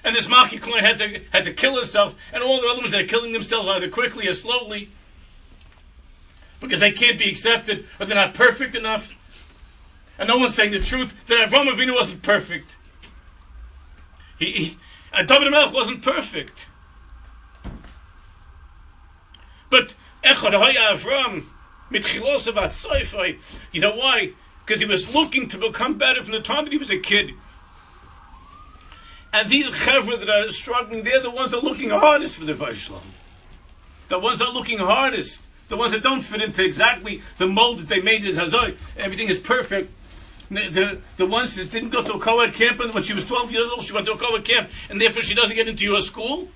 And this Malki Klein had to, had to kill himself, and all the other ones that are killing themselves either quickly or slowly. Because they can't be accepted, or they're not perfect enough. And no one's saying the truth that Avram Avinu wasn't perfect. He, he uh, David Melch wasn't perfect. But Echad Haya Avram, Mitchilosav Atzoifai, you know why? Because he was looking to become better from the time that he was a kid. And these chevra that are struggling, they're the ones that are looking hardest for the Vaishlam. The ones that are looking hardest. The ones that don't fit into exactly the mold that they made as Hazoi. Everything is perfect. The, the, the ones that didn't go to a co-ed camp and when she was 12 years old, she went to a co-ed camp and therefore she doesn't get into your school.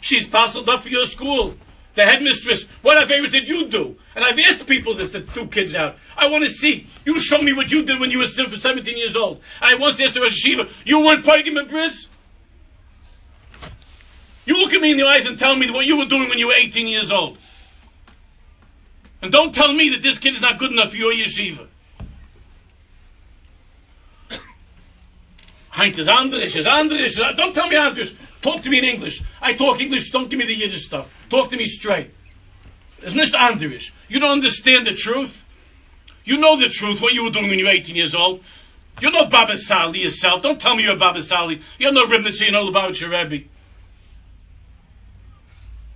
She's puzzled up for your school. The headmistress, what favors did you do? And I've asked people this, the two kids out. I want to see. You show me what you did when you were 17 years old. I once asked the Rosh you weren't Paigim and Bris? You look at me in the eyes and tell me what you were doing when you were 18 years old. And don't tell me that this kid is not good enough for your yeshiva. Heint is Andrish, is Andrish. Don't tell me Andrish. Talk to me in English. I talk English, don't give me the Yiddish stuff. Talk to me straight. It's not Andrish. You don't understand the truth. You know the truth, what you were doing when you were 18 years old. You're not Baba Sali yourself. Don't tell me you're Baba Sali. You're no Ribnitz, you know about your Rebbe.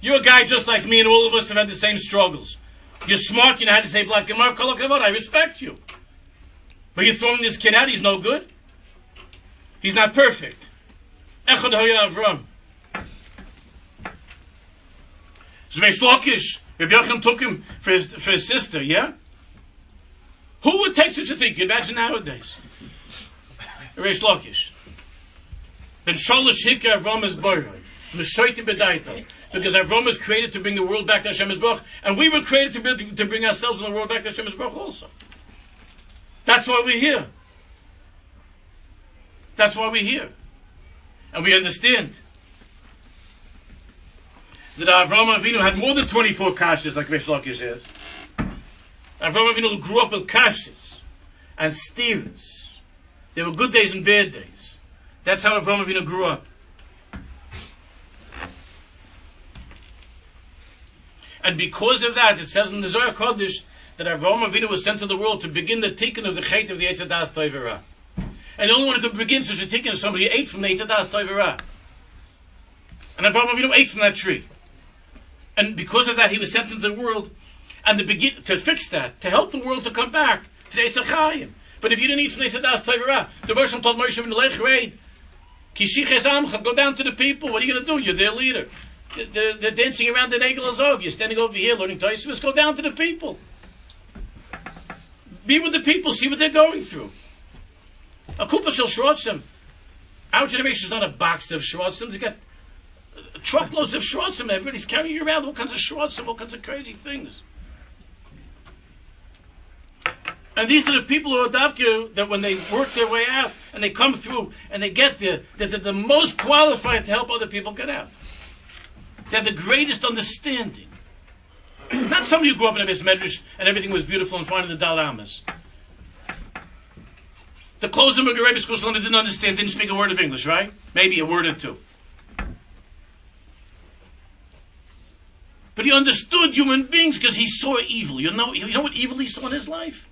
You're a guy just like me, and all of us have had the same struggles. You're smart, you know how to say black and Mark I respect you. But you're throwing this kid out, he's no good. He's not perfect. Echad Avram. Zvei Shlokish, Rabbi took him for his, for his sister, yeah? Who would take such a thing? Can you imagine nowadays? Rabbi Shlokish. Ben Sholosh Hika Avram is Boyroi. Meshoitim Bedaito. Because Avram was created to bring the world back to Hashem Yisbarach, and we were created to bring, to bring ourselves and the world back to Hashem Yisbarach also. That's why we're here. That's why we're here. And we understand that Avram Avinu had more than 24 kashas, like Reish Lakish says. Avram Avinu grew up with kashas and steers. There were good days and bad days. That's how Avram Avinu grew up. And because of that, it says in the Zohar Kodesh that Avram Avinu was sent to the world to begin the tikkun of the chait of the Eitzadas Toivera. And the only one who could begin such a tikkun is somebody who ate from the Eitzadas Toivera. And Avram Avinu ate from that tree. And because of that, he was sent into the world and the begin, to fix that, to help the world to come back to the Eitzachayim. But if you didn't eat from the Eitzadas Toivera, the Moshe told Moshe in the Kishiches go down to the people. What are you going to do? You're their leader. They're, they're dancing around the Negel Azov. You're standing over here learning Taisvus. Go down to the people. Be with the people. See what they're going through. A Kupa Shel Shrotzim. Our generation is not a box of Shrotzim. They got truckloads of Shrotzim. Everybody's carrying around all kinds of Shrotzim, all kinds of crazy things. And these are the people who adopt you that when they work their way out and they come through and they get there, that they're the most qualified to help other people get out. They have the greatest understanding. Not somebody who grew up in a Medrash and everything was beautiful and fine in the Dal Amas. The Klausenburg Rebbe School didn't understand, didn't speak a word of English, right? Maybe a word or two. But he understood human beings because he saw evil. You know, you know what evil he saw in his life?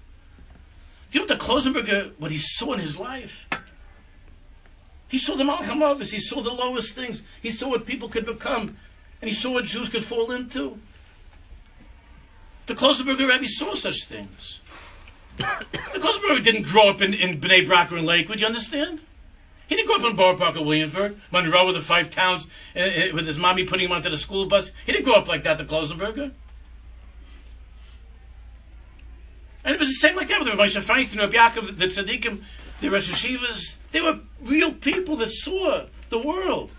Do you know what the Klausenburger, what he saw in his life? He saw the Malcham He saw the lowest things. He saw what people could become and he saw what Jews could fall into. The Klausenburger Rebbe saw such things. the Klausenburger didn't grow up in, in Bnei Brak or in Lakewood, you understand? He didn't grow up in Borough Park or Williamsburg, Monroe with the five towns, uh, uh, with his mommy putting him onto the school bus. He didn't grow up like that, the Klausenburger. And it was the same like that with the Moshe Feinstein, Rabbi Yaakov, the Tzaddikim, the Rosh Hashivas. They were real people that saw the world.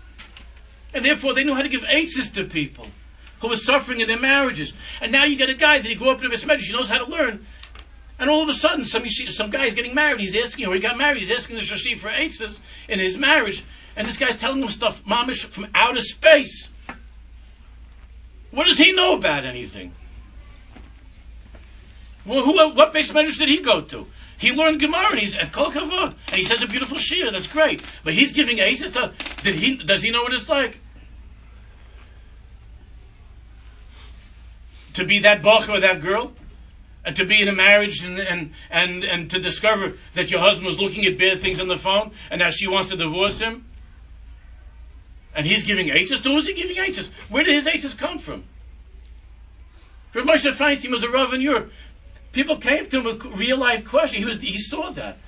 And therefore they knew how to give answers to people who were suffering in their marriages. And now you get a guy that he grew up in a Beis Medrash, he knows how to learn. And all of a sudden, some some guy's getting married. He's asking, or he got married. He's asking the shashi for answers in his marriage, and this guy's telling him stuff, mamish from outer space. What does he know about anything? Well, who, what base measures did he go to? He learned Gemara and he's at Kol Kavod, and he says a beautiful shir. That's great. But he's giving aces to. Did he? Does he know what it's like? To be that bacher or that girl, and to be in a marriage and, and and and to discover that your husband was looking at bad things on the phone, and now she wants to divorce him. And he's giving aces. To who's he giving aces? Where did his aces come from? Rav Moshe Feinstein was a Rav in Europe. People came to him with real life questions. He was he saw that.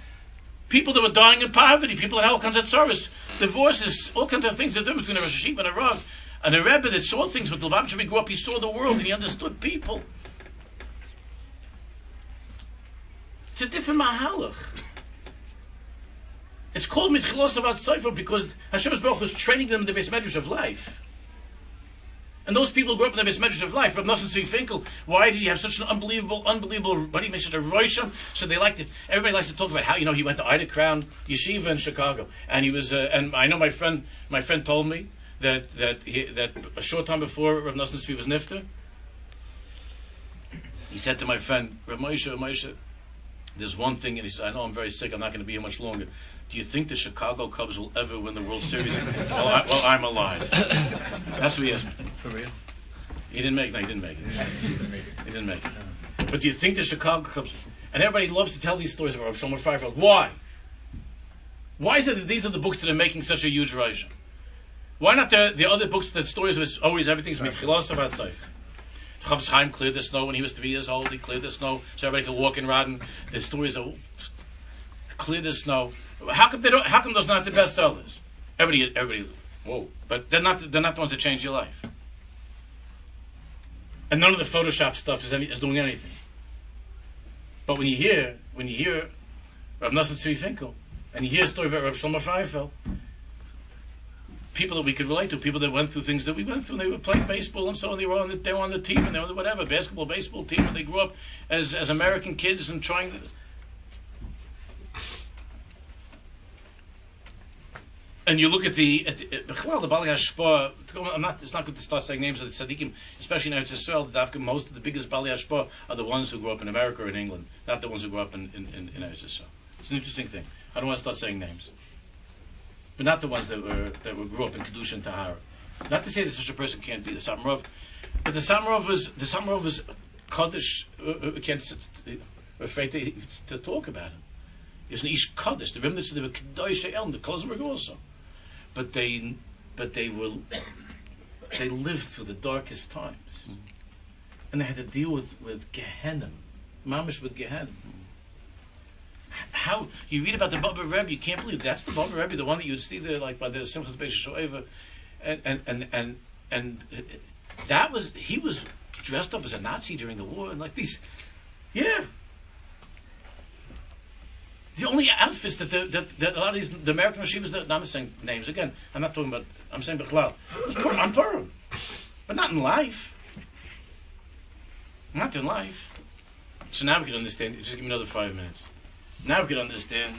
People that were dying in poverty, people in all kinds of service, divorces, all kinds of things. The difference between a Rosh and a Rav. And a Rebbe that saw things with the Lubavitcher grew up, he saw the world and he understood people. It's a different mahalach. It's called Mitchilos about Sefer because Hashem Baruch was training them in the base measures of life. And those people grew up in the best measures of life. From Nosson Tzvi Finkel, why did he have such an unbelievable, unbelievable, what you make such a roisham? So they like to, everybody likes to talk about how, you know, he went to Ida Crown Yeshiva in Chicago. And he was, uh, and I know my friend, my friend told me that, that, he, that a short time before Rav Nosson Tzvi was Nifter, he said to my friend, Rav Moshe, Rav Moshe, there's one thing, and he said, I know I'm very sick, I'm not going to be here much longer. Do you think the Chicago Cubs will ever win the World Series well, I, while I'm alive? That's what he asked me. For real? He didn't make it. No, he didn't make it. He didn't make it. But do you think the Chicago Cubs? And everybody loves to tell these stories about Shlomo Freifeld. Why? Why is it that these are the books that are making such a huge rise? Why not the, the other books that stories was always everything's mitchilos about Seif? Chofetz Chaim cleared the snow when he was three years old. He cleared the snow so everybody could walk in Rodden. The stories are clear the snow. How come they don't? How come those not the best sellers? Everybody, everybody, whoa! But they're not. They're not the ones that change your life. And none of the Photoshop stuff is, any, is doing anything. But when you hear, when you hear Rav Nosson Tzvi Finkel, and you hear a story about Rav Shlomo Freifeld, people that we could relate to, people that went through things that we went through, and they were playing baseball and so on, they were on the, they were on the team, and they were on the whatever, basketball, baseball team, and they grew up as, as American kids and trying to, and you look at the at the, Bechlal, the Bali Hashpa. I'm not. It's not good to start saying names of the tzaddikim, especially in Eretz Yisrael. The most of the biggest Bali Hashpa are the ones who grew up in America or in England, not the ones who grew up in in, in, in Eretz Yisrael. It's an interesting thing. I don't want to start saying names, but not the ones that were that were grew up in Kedusha and Tahara. Not to say that such a person can't be the Samarov, but the Samarov was the Samarov Kaddish. Uh, uh, can't afraid to, to talk about him. He's an Ish Kaddish. The remnants of the Kedosh El, the Kozberg also but they but they will they lived through the darkest times, mm. and they had to deal with with Gehenna, mamish with Gehenna. How you read about the Baba Rebbe, you can't believe that's the Baba Rebbe, the one that you'd see there, like by the Simchas Beis Shoeva, and and and and and that was he was dressed up as a Nazi during the war, and like these, yeah, the only outfits that, the, that, that a lot of these the American yeshivas that I'm saying names again. I'm not talking about. I'm saying Bechlal. On Purim, but not in life. Not in life. So now we can understand. Just give me another five minutes. Now we can understand.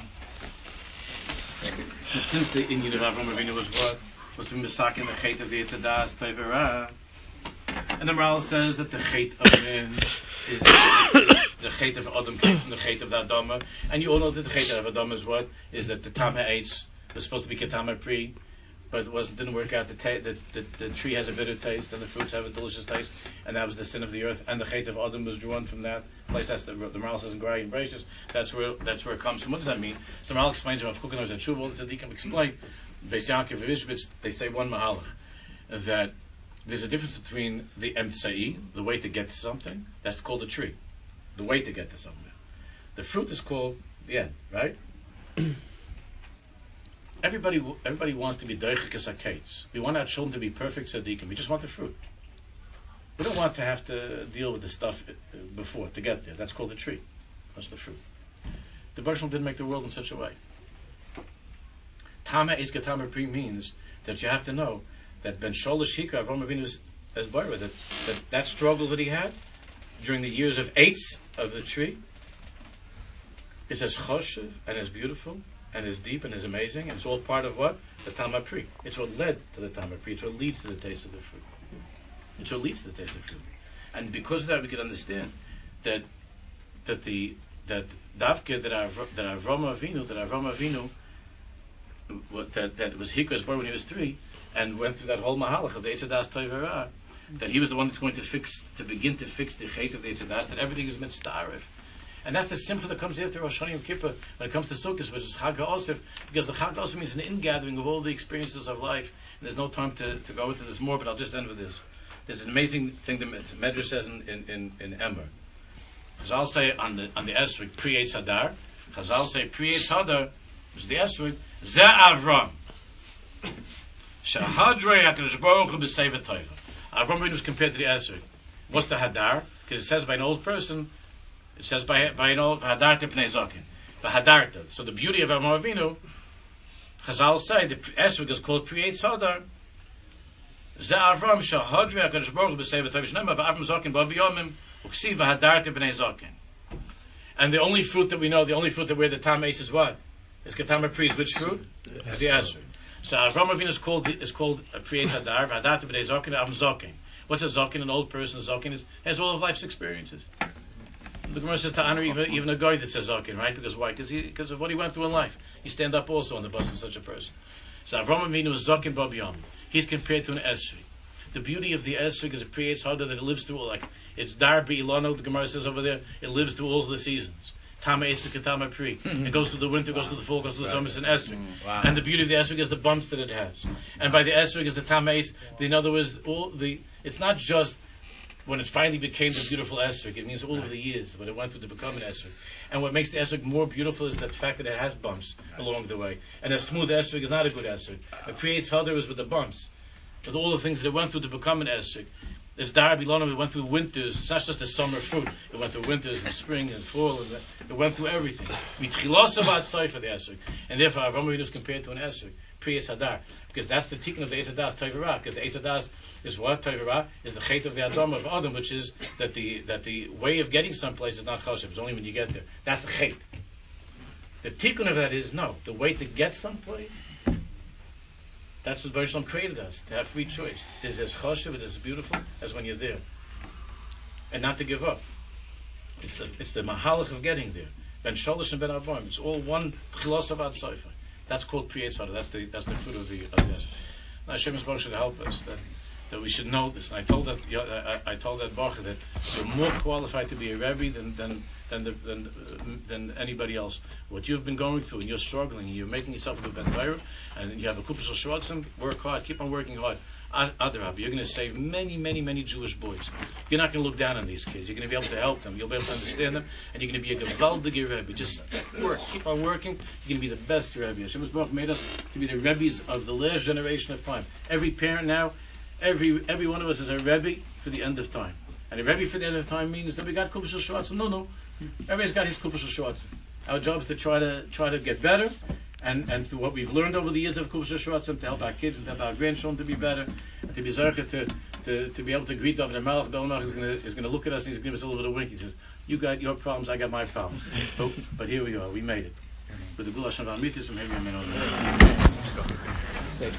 that since the Indian of Avram Avinu was what was to be misakin the chait of the Yitzadas Tevera, and the Maral says that the chait of men is the chait of Adam came from the chait of the Adama, and you all know that the chait of Adam is what? Is that the Tama eats was supposed to be Ketama pre, but it wasn't didn't work out. The, ta- the, the, the tree has a bitter taste, and the fruits have a delicious taste, and that was the sin of the earth. And the chait of Adam was drawn from that place. That's the the Maral says in Gray and Bracious. That's where that's where it comes from. What does that mean? So Maral explains about Kukan was a tshuva. The tzaddikim explain. Beis they say one mahalach that there's a difference between the emtsai, the way to get to something. That's called the tree the way to get to somewhere. The fruit is called the end, right? Everybody, everybody wants to be deichik We want our children to be perfect tzaddikim. We just want the fruit. We don't want to have to deal with the stuff uh, before to get there. That's called the tree. That's the fruit. The Baruch didn't make the world in such a way. Tama Eskatama Pri means that you have to know that Ben Sholish Hika Avram Avinu's as that, that that struggle that he had during the years of eights of the tree is as choshev and as beautiful and is deep and is amazing. And it's all part of what? The Talmud Pri. It's what led to the Talmud Pri. It's what leads to the taste of the fruit. It's what leads to the taste of fruit. And because of that, we can understand that that the that Davke that Av, that Avram Avinu that Avram Avinu that that was Hikras born when he was three and went through that whole mahalach of the Eitzadas that he was the one that's going to fix, to begin to fix the chait of the Yitzhadas, that everything is mitzdarif. And that's the simcha that comes after Rosh Hashanah Kippur when it comes to Sukkot, which is Chag HaOsif, because the Chag HaOsif means an ingathering of all the experiences of life. And there's no time to, to go into this more, but I'll just end with this. There's an amazing thing that Medrash says in, in, in, in Emmer. Chazal say on the, on the Esrik, pre Hadar. Chazal say pre Hadar, is the Esrik, Ze Avram. Shahadrei HaKadosh Baruch. Avram was compared to the Esrog. What's the Hadar? Because it says by an old person, it says by, old Hadarta Pnei Zokin. The Hadarta. So the beauty of Avram Avinu, Chazal say the Esrog is called creates Hadar Ze Avram shahadri HaKadosh Baruch Hu b'sei v'toiv shnema v'avram zokin b'av yomim u'ksiv zokin. And the only fruit that we know, the only fruit that we're the tam eats is what? Is katama pri, is which fruit? Is the esrog. So Avram Avinu is called, is called uh, a pri hadar, v'hadarte b'nei zokin, avram zokin. What's a zokin? An old person, zokin is, has all of life's experiences. The Gemara says to honor even, even a guy that says zokin, right? Because why? Because because of what he went through in life. You stand up also on the bus of such a person. So Avram Avinu is zokin b'av yom. He's compared to an esrog. The beauty of the esrog is it creates harder that it lives through like it's dar ilano. The Gemara says over there it lives through all the seasons. Tama esrog and tama pri. Mm-hmm. It goes through the winter, goes through the fall, goes through the summer. It's an esrog. Mm, wow. And the beauty of the esrog is the bumps that it has. And by the esrog is the tama es. In other words, all the it's not just when it finally became the beautiful esrog. It means all of the years when it went through to become an esrog. And what makes the esrog more beautiful is the fact that it has bumps along the way. And a smooth esrog is not a good esrog. It creates others with the bumps, with all the things that it went through to become an esrog. This Dar Bilonim, it went through winters. It's not just the summer fruit. It went through winters and spring and fall. And it went through everything. Mitchilosavat Seifa the esrog. And therefore, Avram Avinu is compared to an esrog, pre Hadar. Because that's the tikkun of the Eitzadas Toivarah. Because the Eitzadas is what? Toivarah is the chait of the Adam of Adam, which is that the, that the way of getting someplace is not choshev. It's only when you get there. That's the chait. The tikkun of that is no. The way to get someplace, that's what Shalom created us, to have free choice. It is as choshev, it is as beautiful as when you're there. And not to give up. It's the, it's the mahalach of getting there. Ben Sholosh and Ben Arbaim. It's all one chilos of Ad. That's called Priyetz That's the, that's the fruit of the, of this. Now Hashem Yisrael should help us that, that we should know this. And I told that, I, I told that Baruch that you're more qualified to be a Rebbe than, than, than, the, than, uh, than anybody else. What you've been going through and you're struggling and you're making yourself a Ben and you have a Kupas Shrotzim, work hard, keep on working hard. Adrab, you're going to save many, many, many Jewish boys. You're not going to look down on these kids. You're going to be able to help them. You'll be able to understand them, and you're going to be a gewaldige Rebbe. Just work, keep on working. You're going to be the best Rebbe. Hashem Baruch made us to be the Rebbes of the last generation of time. Every parent now, every every one of us is a Rebbe for the end of time. And a Rebbe for the end of time means that we got Kupas Shrotzim. No, no. Everybody's got his Kupas Shrotzim. Our job is to try to try to get better and, and through what we've learned over the years of Kubsha Shrotzim to help our kids and to help our grandchildren to be better, and to be zercha to, to, to be able to greet the Malach Belnach is going to is to look at us and he's going to give us a little bit of wink. He says, "You got your problems, I got my problems." but, but here we are, we made it. With the Gulash and Amitis from Hebrew Say